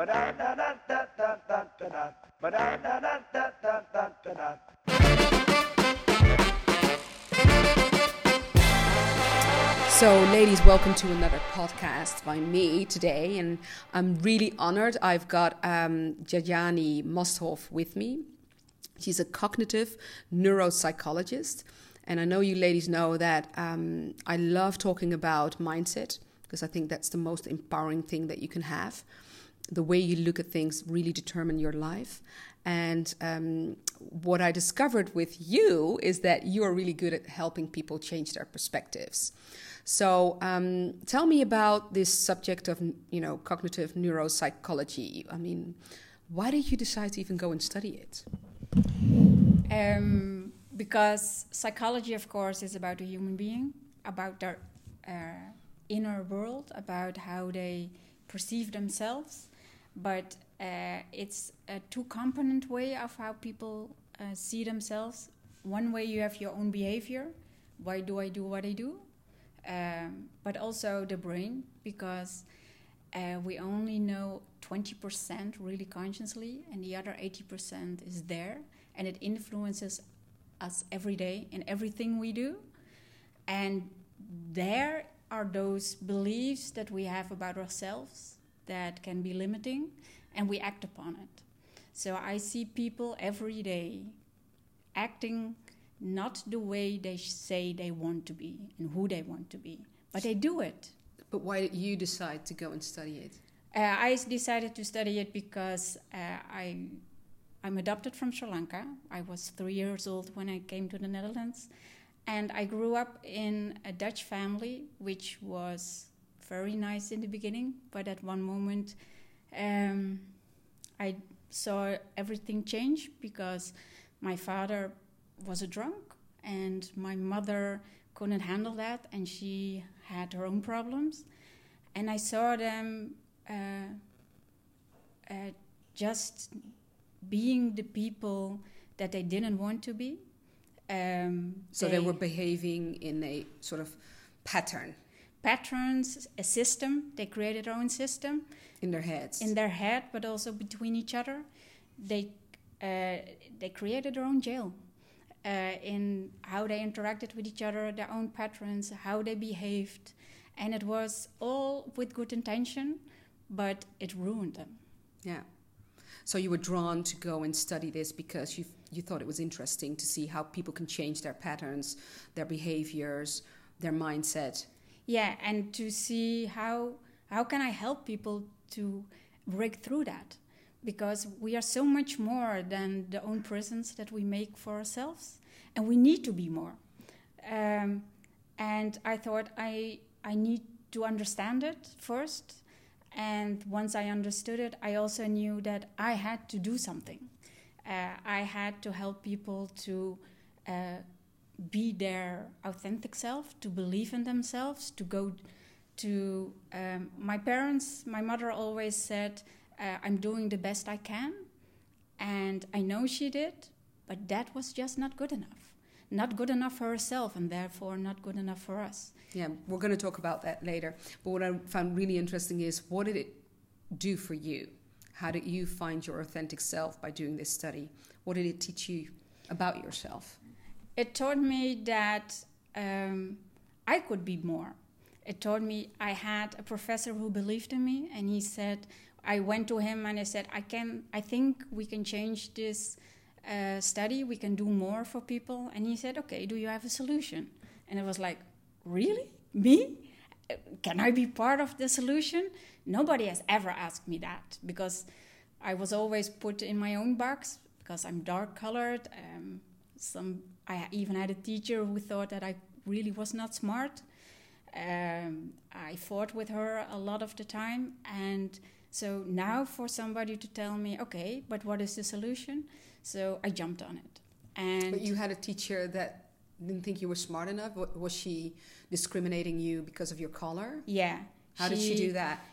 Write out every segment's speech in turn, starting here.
So, ladies, welcome to another podcast by me today, and I'm really honored. I've got um, Jajani Mosthoff with me. She's a cognitive neuropsychologist, and I know you ladies know that um, I love talking about mindset because I think that's the most empowering thing that you can have. The way you look at things really determine your life. And um, what I discovered with you is that you are really good at helping people change their perspectives. So um, tell me about this subject of you know cognitive neuropsychology. I mean, why did you decide to even go and study it? Um, because psychology, of course, is about a human being, about their uh, inner world, about how they perceive themselves. But uh, it's a two-component way of how people uh, see themselves. One way you have your own behavior. Why do I do what I do? um, but also the brain because uh, we only know 20% really consciously and the other 80% is there and it influences us every day in everything we do and there are those beliefs that we have about ourselves that can be limiting and we act upon it so i see people every day acting not the way they say they want to be and who they want to be, but they do it. But why did you decide to go and study it? Uh, I decided to study it because uh, I, I'm adopted from Sri Lanka. I was three years old when I came to the Netherlands, and I grew up in a Dutch family, which was very nice in the beginning. But at one moment, um, I saw everything change because my father was a drunk, and my mother couldn't handle that, and she had her own problems. And I saw them uh, uh, just being the people that they didn't want to be. Um, so they, they, were behaving in a sort of pattern. Patterns, a system. They created their own system in their heads. In their head, but also between each other. They uh, they created their own jail uh, in how they interacted with each other, their own patterns, how they behaved. And it was all with good intention, but it ruined them. Yeah. So you were drawn to go and study this because you you thought it was interesting to see how people can change their patterns, their behaviors, their mindset. Yeah, and to see how how can I help people to break through that because we are so much more than the own prisons that we make for ourselves, and we need to be more. Um, and I thought I I need to understand it first, and once I understood it, I also knew that I had to do something. Uh, I had to help people to uh, be their authentic self, to believe in themselves, to go to um, my parents. My mother always said uh, I'm doing the best I can. And I know she did, but that was just not good enough. Not good enough for herself, and therefore not good enough for us. Yeah, we're going to talk about that later. But what I found really interesting is what did it do for you? How did you find your authentic self by doing this study? What did it teach you about yourself? It taught me that um, I could be more. It taught me I had a professor who believed in me, and he said, I went to him and I said, I can, I think we can change this uh, study. We can do more for people. And he said, Okay, do you have a solution? And it was like, Really, me? Can I be part of the solution? Nobody has ever asked me that because I was always put in my own box because I'm dark colored. Um, some I even had a teacher who thought that I really was not smart. Um, I fought with her a lot of the time and so now for somebody to tell me, okay, but what is the solution? So I jumped on it. And but you had a teacher that didn't think you were smart enough. Was she discriminating you because of your color? Yeah. How she, did she do that?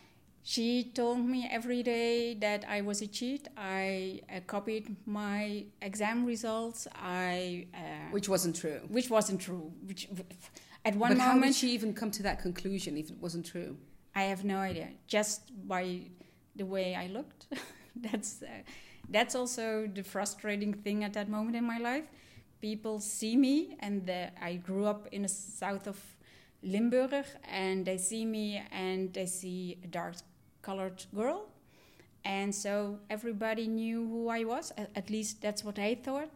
She told me every day that I was a cheat. I uh, copied my exam results. I uh, which wasn't true. Which wasn't true. Which at one but moment, how did she even come to that conclusion if it wasn't true? I have no idea. Just by the way I looked. that's uh, that's also the frustrating thing at that moment in my life. People see me, and the, I grew up in the south of Limburg, and they see me and they see a dark colored girl. And so everybody knew who I was, at least that's what I thought.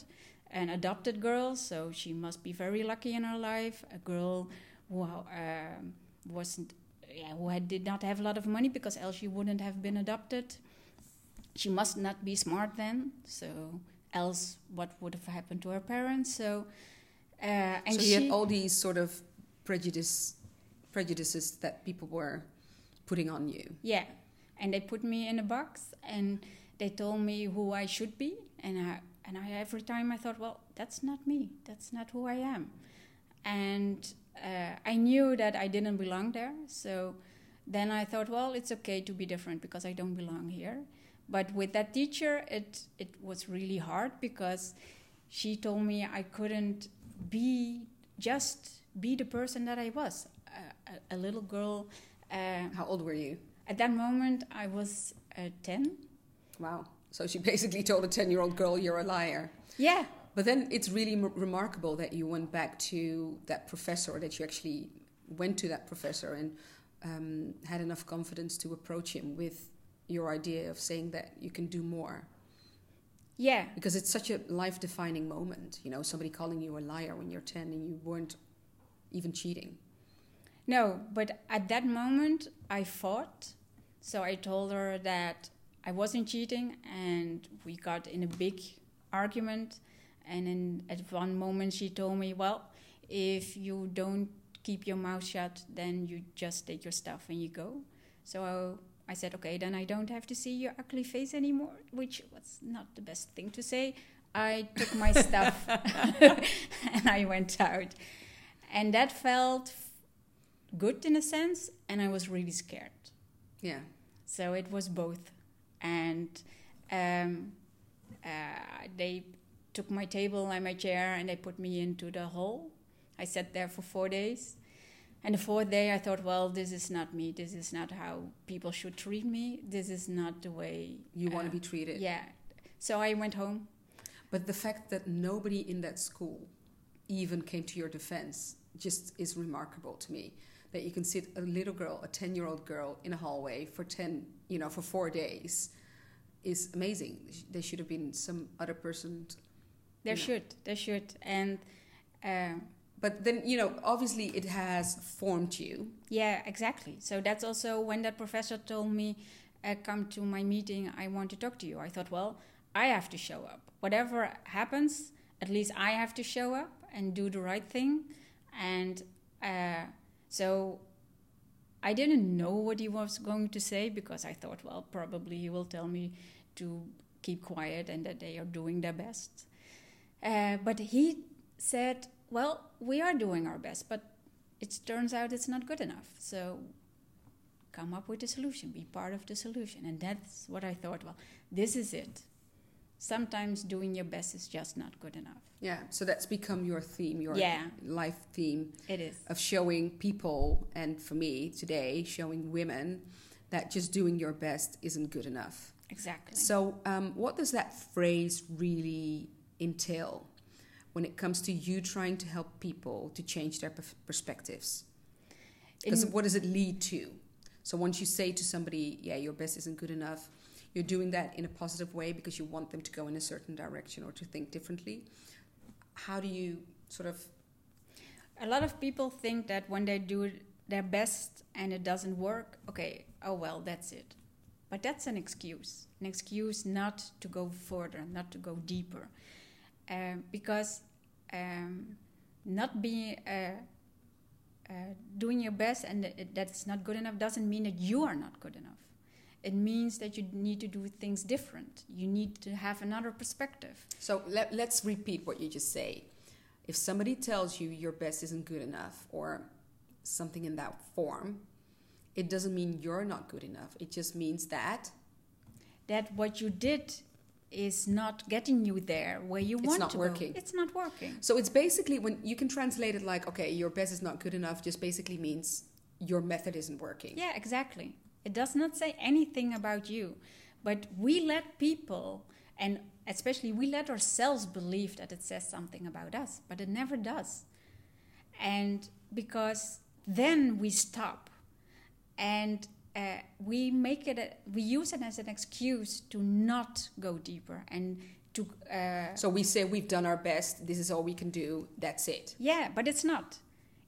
An adopted girl, so she must be very lucky in her life. A girl who um, wasn't, yeah, who had, did not have a lot of money because else she wouldn't have been adopted. She must not be smart then, so else what would have happened to her parents? So, uh, and so she had all these sort of prejudice prejudices that people were putting on you. Yeah, and they put me in a box and they told me who I should be, and I and I every time I thought, well, that's not me. That's not who I am, and uh, I knew that I didn't belong there. So then I thought, well, it's okay to be different because I don't belong here. But with that teacher, it it was really hard because she told me I couldn't be just be the person that I was, a, a, little girl. Uh, How old were you? At that moment, I was uh, 10. Wow. So she basically told a 10 year old girl, you're a liar. Yeah. But then it's really m- remarkable that you went back to that professor, that you actually went to that professor and um, had enough confidence to approach him with your idea of saying that you can do more. Yeah. Because it's such a life defining moment, you know, somebody calling you a liar when you're 10 and you weren't even cheating. No, but at that moment I fought. So I told her that I wasn't cheating, and we got in a big argument. And in, at one moment, she told me, Well, if you don't keep your mouth shut, then you just take your stuff and you go. So I said, Okay, then I don't have to see your ugly face anymore, which was not the best thing to say. I took my stuff and I went out and that felt good in a sense and i was really scared. Yeah. So it was both. And um, uh, they took my table and my chair and they put me into the hall. I sat there for four days. And the fourth day i thought well this is not me. This is not how people should treat me. This is not the way you uh, want to be treated. yeah. So i went home. But the fact that nobody in that school even came to your defense just is remarkable to me that you can sit a little girl, a 10 year old girl in a hallway for 10, you know, for four days is amazing. There should have been some other person. There should, there should. And, uh, but then, you know, obviously it has formed you. Yeah, exactly. So that's also when that professor told me, uh, come to my meeting, I want to talk to you. I thought, well, I have to show up. Whatever happens, at least I have to show up and do the right thing and uh, so I didn't know what he was going to say because I thought, well, probably he will tell me to keep quiet and that they are doing their best. Uh, but he said, well, we are doing our best, but it turns out it's not good enough. So come up with a solution, be part of the solution. And that's what I thought, well, this is it sometimes doing your best is just not good enough. Yeah, so that's become your theme, your yeah. life theme. It is. Of showing people, and for me today, showing women that just doing your best isn't good enough. Exactly. So, um, what does that phrase really entail when it comes to you trying to help people to change their perspectives? Because what does it lead to? So, once you say to somebody, yeah, your best isn't good enough, you're doing that in a positive way because you want them to go in a certain direction or to think differently. How do you sort of. A lot of people think that when they do their best and it doesn't work, okay, oh well, that's it. But that's an excuse, an excuse not to go further, not to go deeper. Um, because um, not being. Uh, uh, doing your best and that's not good enough doesn't mean that you are not good enough it means that you need to do things different. You need to have another perspective. So let, let's repeat what you just say. If somebody tells you your best isn't good enough or something in that form, it doesn't mean you're not good enough. It just means that that what you did is not getting you there where you want to working. go. It's not working. So it's basically when you can translate it like, okay, your best is not good enough, just basically means your method isn't working. Yeah, exactly It does not say anything about you. But we let people, and especially we let ourselves believe that it says something about us, but it never does. And because then we stop and uh, we make it, a, we use it as an excuse to not go deeper and to. Uh, so we say we've done our best, this is all we can do, that's it. Yeah, but it's not.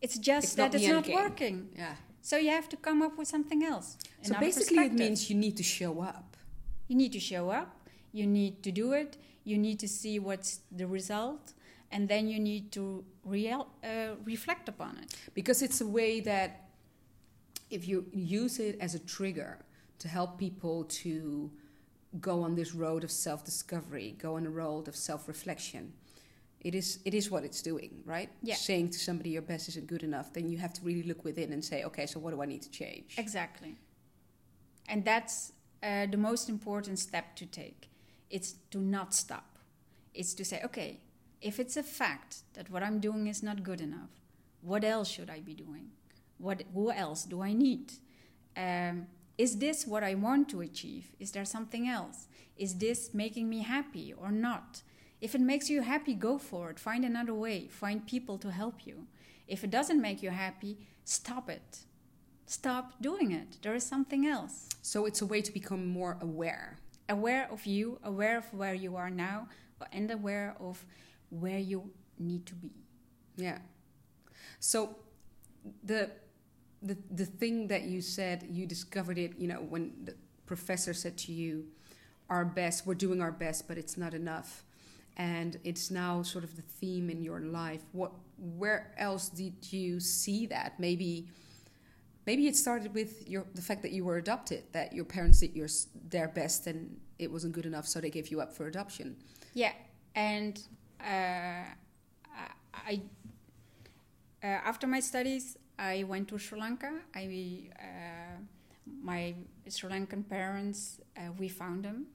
It's just It's that it's not game. working. Yeah. So you have to come up with something else. So basically, it means you need to show up. You need to show up, you need to do it, you need to see what's the result, and then you need to real, uh, reflect upon it. Because it's a way that if you use it as a trigger to help people to go on this road of self discovery, go on a road of self reflection, it is, it is what it's doing, right? Yeah. Saying to somebody your best isn't good enough, then you have to really look within and say, okay, so what do I need to change? Exactly. And that's uh, the most important step to take. It's to not stop. It's to say, okay, if it's a fact that what I'm doing is not good enough, what else should I be doing? What, who else do I need? Um, is this what I want to achieve? Is there something else? Is this making me happy or not? If it makes you happy, go for it. Find another way. Find people to help you. If it doesn't make you happy, stop it. Stop doing it. There is something else. So it's a way to become more aware. Aware of you, aware of where you are now, and aware of where you need to be. Yeah. So the the the thing that you said you discovered it, you know, when the professor said to you, "Our best, we're doing our best, but it's not enough," and it's now sort of the theme in your life. What, where else did you see that? Maybe. Maybe it started with your the fact that you were adopted, that your parents did your their best and it wasn't good enough, so they gave you up for adoption. Yeah, and uh, I, uh, after my studies, I went to Sri Lanka. I, uh, my Sri Lankan parents, uh, we found them,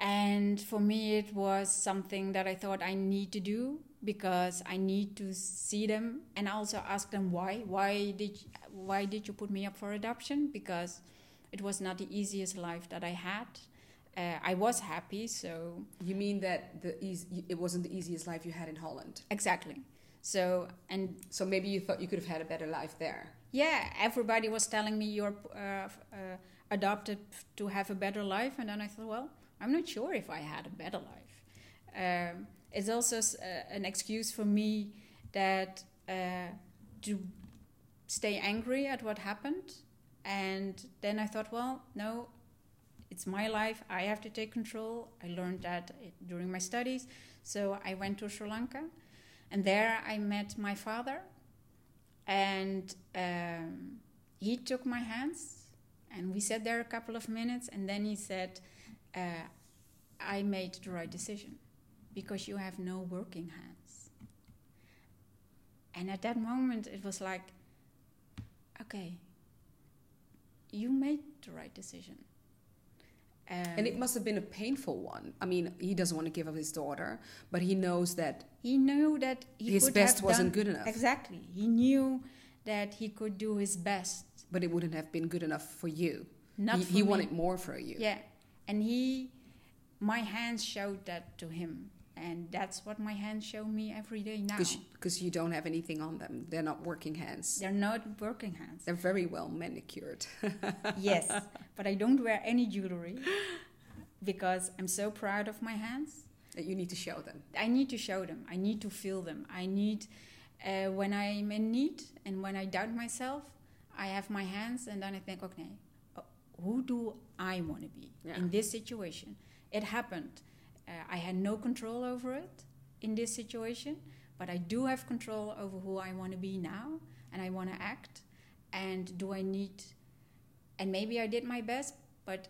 and for me, it was something that I thought I need to do because I need to see them and also ask them why. Why did why did you put me up for adoption? Because it was not the easiest life that I had. Uh, I was happy, so You mean that the it wasn't the easiest life you had in Holland? exactly. So and So maybe you thought you could have had a better life there. yeah, everybody was telling me you're uh, uh, adopted to have a better life, and then I thought, well, I'm not sure if I had a better life. Um, it's also uh, an excuse for me that uh, to stay angry at what happened, and then I thought, well, no, it's my life. I have to take control. I learned that during my studies, so I went to Sri Lanka, and there I met my father and um, he took my hands and we sat there a couple of minutes and then he said uh, i made the right decision because you have no working hands and at that moment it was like okay you made the right decision um, and it must have been a painful one. I mean, he doesn't want to give up his daughter, but he knows that he knew that he his could best wasn't done- good enough. exactly he knew that he could do his best but it wouldn't have been good enough for you. not he for he wanted more for you. Yeah, and he, my hands showed that to him, and that's what my hands show me every day now. Because you don't have anything on them. They're not working hands. They're not working hands. They're very well manicured. yes, but I don't wear any jewelry because I'm so proud of my hands. that you need to show them. I need to show them. I need to feel them. I need uh, when I'm in need and when I doubt myself, I have my hands, and then I think, okay, who do I want to be Yeah. in this situation? It happened. Uh, I had no control over it in this situation, but I do have control over who I want to be now, and I want to act. And do I need? And maybe I did my best, but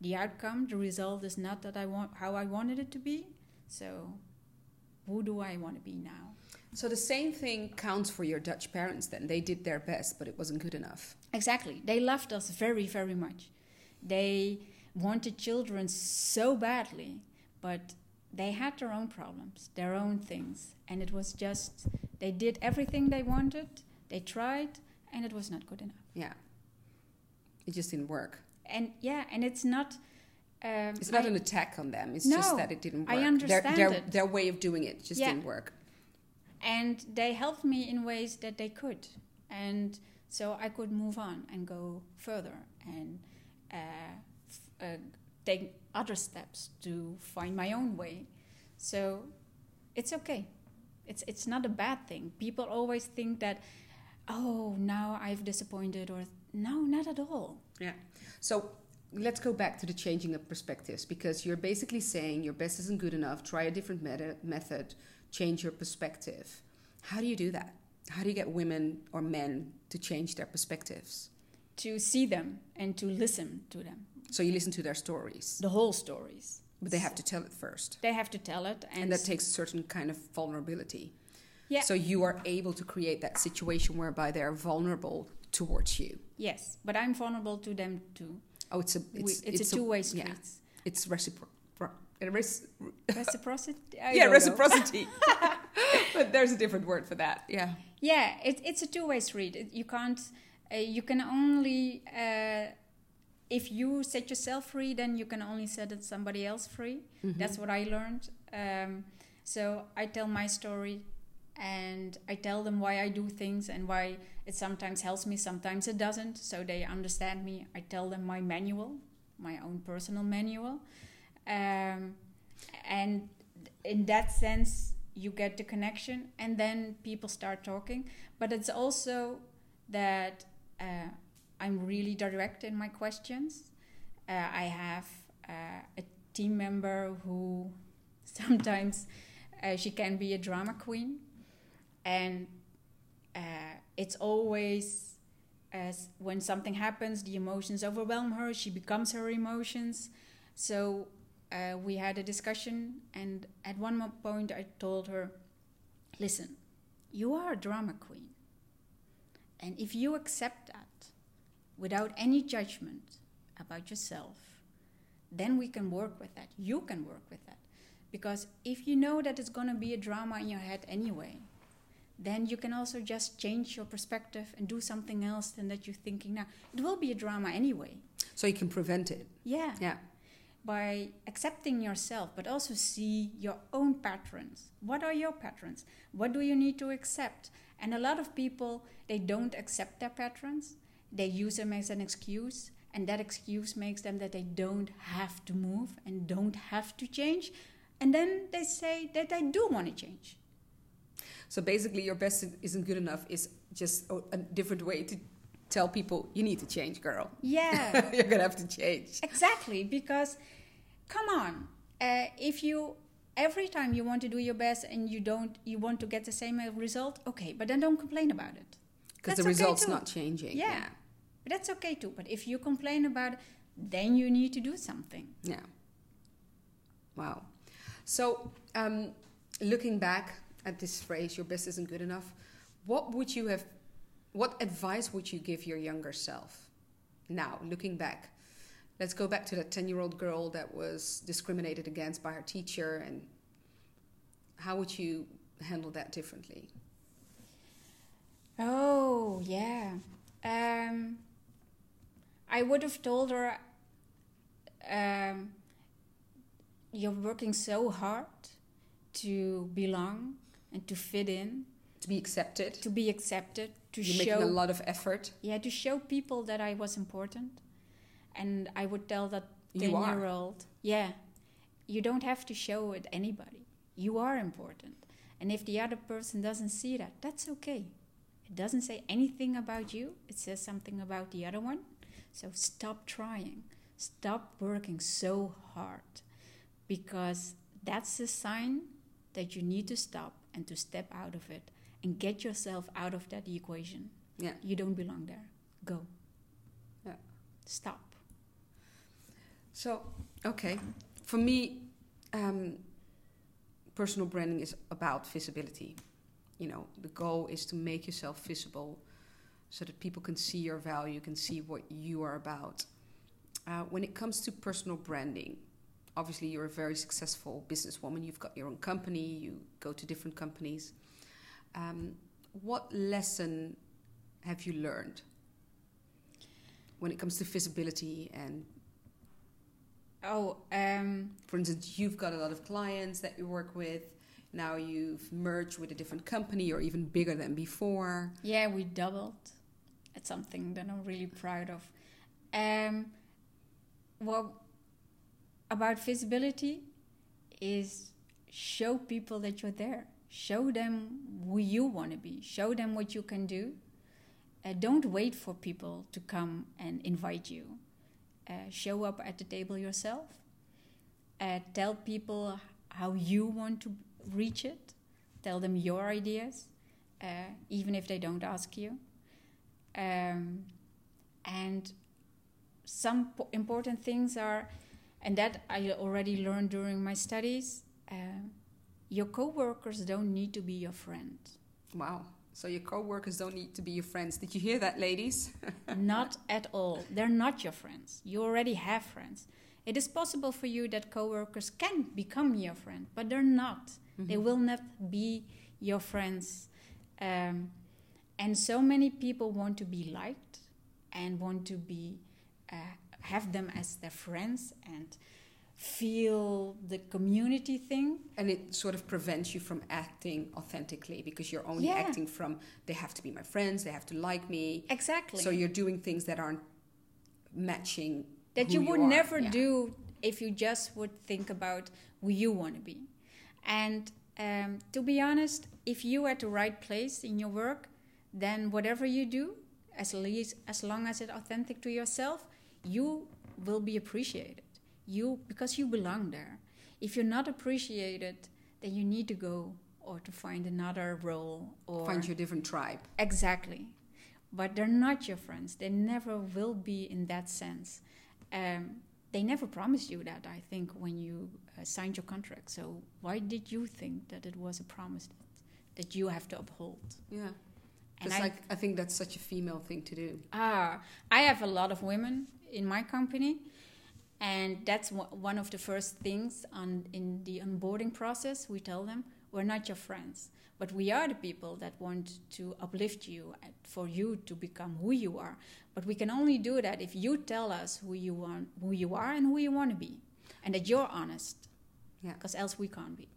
the outcome, the result is not that I want how I wanted it to be. So, who do I want to be now? So the same thing counts for your Dutch parents then. They did their best, but it wasn't good enough. Exactly. They loved us very, very much. They wanted children so badly, but they had their own problems, their own things. And it was just, they did everything they wanted, they tried, and it was not good enough. Yeah. It just didn't work. And yeah, and it's not. Um, It's not I- an attack on them. It's No, just that it didn't work. I Their- understand their, it. Their way of doing it just Yeah. didn't work. And they helped me in ways that they could and so i could move on and go further and uh, uh, take other steps to find my own way so it's okay it's it's not a bad thing people always think that oh now i've disappointed or no not at all Yeah. So let's go back to the changing of perspectives because you're basically saying your best isn't good enough. Try a different method. Change your perspective. How do you do that? How do you get women or men to change their perspectives? to see them and to listen to them So you listen to their stories, the whole stories but they have to tell it first, they have to tell it and, and that takes a certain kind of vulnerability. yeah So you are able to create that situation whereby they are vulnerable towards you. Yes, but I'm vulnerable to them too. Oh, it's a We- it's, It's, a two-way street. yeah, it's reciprocal. Res- Reciprocity. I yeah, reciprocity. but there's a different word for that. Yeah. Yeah, it, it's a two-way street. It, you can't. Uh, you can only. Uh, if you set yourself free, then you can only set somebody else free. Mm-hmm. That's what I learned. Um, so I tell my story, and I tell them why I do things and why it sometimes helps me, sometimes it doesn't. So they understand me. I tell them my manual, my own personal manual, um, and in that sense, you get the connection, and then people start talking. But it's also that uh, I'm really direct in my questions. Uh, I have uh, a team member who sometimes uh, she can be a drama queen, and uh, it's always as when something happens, the emotions overwhelm her. She becomes her emotions. So uh, we had a discussion, and at one point, I told her, "Listen, you are a drama queen, and if you accept that without any judgment about yourself, then we can work with that. You can work with that, because if you know that it's going to be a drama in your head anyway." Then you can also just change your perspective and do something else than that you're thinking now. It will be a drama anyway. So you can prevent it. Yeah Yeah. By accepting yourself, but also see your own patterns. What are your patterns? What do you need to accept? And a lot of people, they don't accept their patterns. They use them as an excuse, and that excuse makes them that they don't have to move and don't have to change. And then they say that they do want to change. So basically, your best isn't good enough is just a, a different way to tell people you need to change, girl. Yeah. You're gonna have to change. Exactly, because come on, uh, if you every time you want to do your best and you don't, you want to get the same result, okay, but then don't complain about it. Because the That's okay result's not changing. Yeah. But that's okay too. But if you complain about it, then you need to do something. Yeah. Wow. So, um, looking back at this phrase, your best isn't good enough, what would you have, what advice would you give your younger self now, looking back? Let's go back to that 10 year old girl that was discriminated against by her teacher, and how would you handle that differently? Oh yeah. Um, I would have told her, um, "You're working so hard to belong and to fit in, To be accepted, to be accepted, to you're show making a lot of effort. yeah to show people that I was important." And I would tell that You ten are. year old, yeah, you don't have to show it anybody. You are important, and if the other person doesn't see that, that's okay. It doesn't say anything about you, it says something about the other one. So stop trying. Stop working so hard because that's a sign that you need to stop and to step out of it and get yourself out of that equation. Yeah. You don't belong there. Go. Yeah. Stop. So, okay. For me, um, personal branding is about visibility. You know, the goal is to make yourself visible so that people can see your value, can see what you are about. Uh, when it comes to personal branding, obviously you're a very successful businesswoman. You've got your own company, you go to different companies. Um, what lesson have you learned? when it comes to visibility and Oh, um, for instance, you've got a lot of clients that you work with. Now you've merged with a different company or even bigger than before. yeah, we doubled. It's something that I'm really proud of. Um, well, about visibility is show people that you're there. Show them who you want to be. Show them what you can do. Uh, don't wait for people to come and invite you. Uh, show up at the table yourself. Uh, tell people how you want to reach it. Tell them your ideas, uh, even if they don't ask you. Um, and some po- important things are, and that I already learned during my studies. Uh, your coworkers don't need to be your friend. Wow. So your co-workers don't need to be your friends. Did you hear that, ladies? not at all. They're not your friends. You already have friends. It is possible for you that coworkers can become your friend, but they're not. They will not be your friends. Um, and so many people want to be liked and want to be uh, have them as their friends and feel the community thing. And it sort of prevents you from acting authentically because you're only Yeah. acting from they have to be my friends, they have to like me. Exactly. So you're doing things that aren't matching that you would are. never Yeah. do if you just would think about who you want to be. And um, to be honest, if you're at the right place in your work, then whatever you do, as least as long as it's authentic to yourself, you will be appreciated. You because you belong there. If you're not appreciated, then you need to go or to find another role or Find your different tribe. Exactly. But they're not your friends. They never will be in that sense. Um, they never promised you that, I think, when you uh, signed your contract. So why did you think that it was a promise that, that you have to uphold? Yeah. And It's I, like I think that's such a female thing to do. ah, I have a lot of women in my company, and that's one one of the first things on in the onboarding process. We tell them we're not your friends, but we are the people that want to uplift you for you to become who you are. But we can only do that if you tell us who you want, who you are, and who you want to be, and that you're honest. Yeah. Because else we can't be.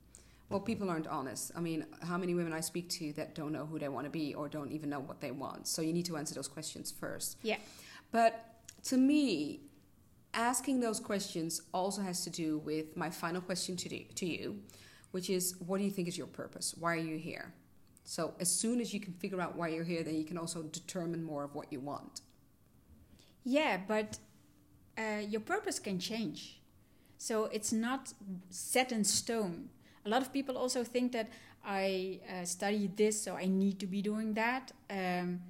Well, people aren't honest. I mean, how many women I speak to that don't know who they want to be or don't even know what they want? So you need to answer those questions first. Yeah. But to me, asking those questions also has to do with my final question to, do, to you, which is what do you think is your purpose? Why are you here? So as soon as you can figure out why you're here, then you can also determine more of what you want. Yeah, but uh, your purpose can change. So it's not set in stone. A lot of people also think that I uh, study this, so I need to be doing that. Um,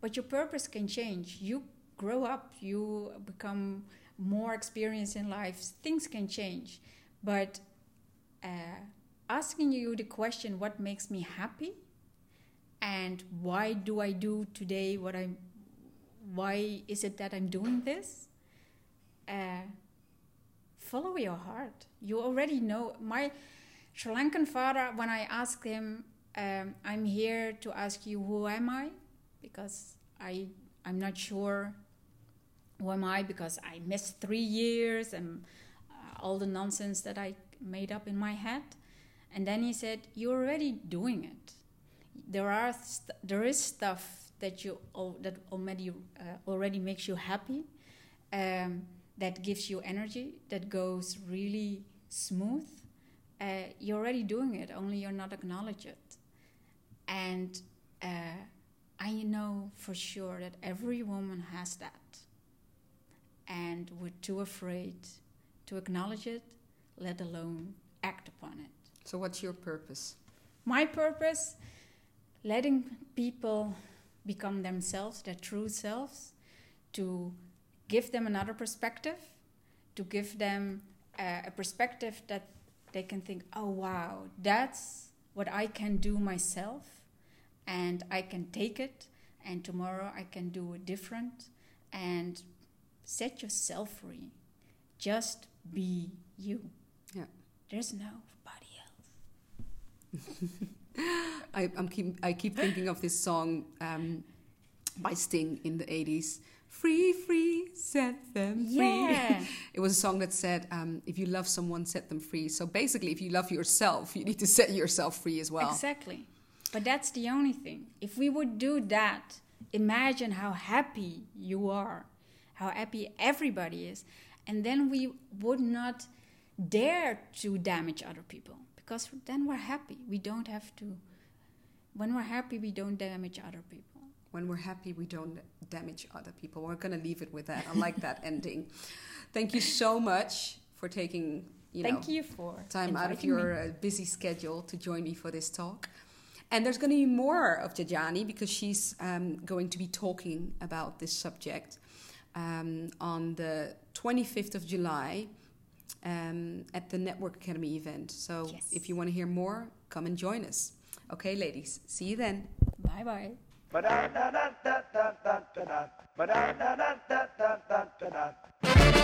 but your purpose can change. You grow up, you become more experience in life, things can change. But uh, asking you the question, what makes me happy? And why do I do today what I'm why is it that I'm doing this? Uh, follow your heart. You already know. My Sri Lankan father, when I asked him, um, I'm here to ask you, who am I? Because I, I'm not sure who am I because I missed three years and uh, all the nonsense that I made up in my head. And then he said, You're already doing it. There are st- there is stuff that you that already uh, already makes you happy, um, that gives you energy, that goes really smooth. Uh, you're already doing it, only you're not acknowledge it. And uh, I know for sure that every woman has that, and we're too afraid to acknowledge it, let alone act upon it. So what's your purpose? My purpose, letting people become themselves, their true selves, to give them another perspective, to give them uh, a perspective that they can think, oh wow, that's what I can do myself, and I can take it, and tomorrow I can do it different, and set yourself free. Just be you. Yeah. There's nobody else. I, I'm keep, I keep thinking of this song um, by Sting in the 80s, Free, free, set them free. Yeah. it was a song that said, um, if you love someone, set them free. So basically, if you love yourself, you need to set yourself free as well. Exactly. But that's the only thing. If we would do that, imagine how happy you are, how happy everybody is. And then we would not dare to damage other people because then we're happy. We don't have to. When we're happy, we don't damage other people. When we're happy, we don't damage other people. We're going to leave it with that. I like that ending. Thank you so much for taking you know, Thank you for time out of your uh, busy schedule to join me for this talk. And there's going to be more of Jajani because she's um, going to be talking about this subject um, on the 25th of July um, at the Network Academy event. So Yes. if you want to hear more, come and join us. Okay, ladies, see you then. Bye bye. Ba-da-da-da-da-da-da-da. Ba-da-da-da-da-da-da-da-da.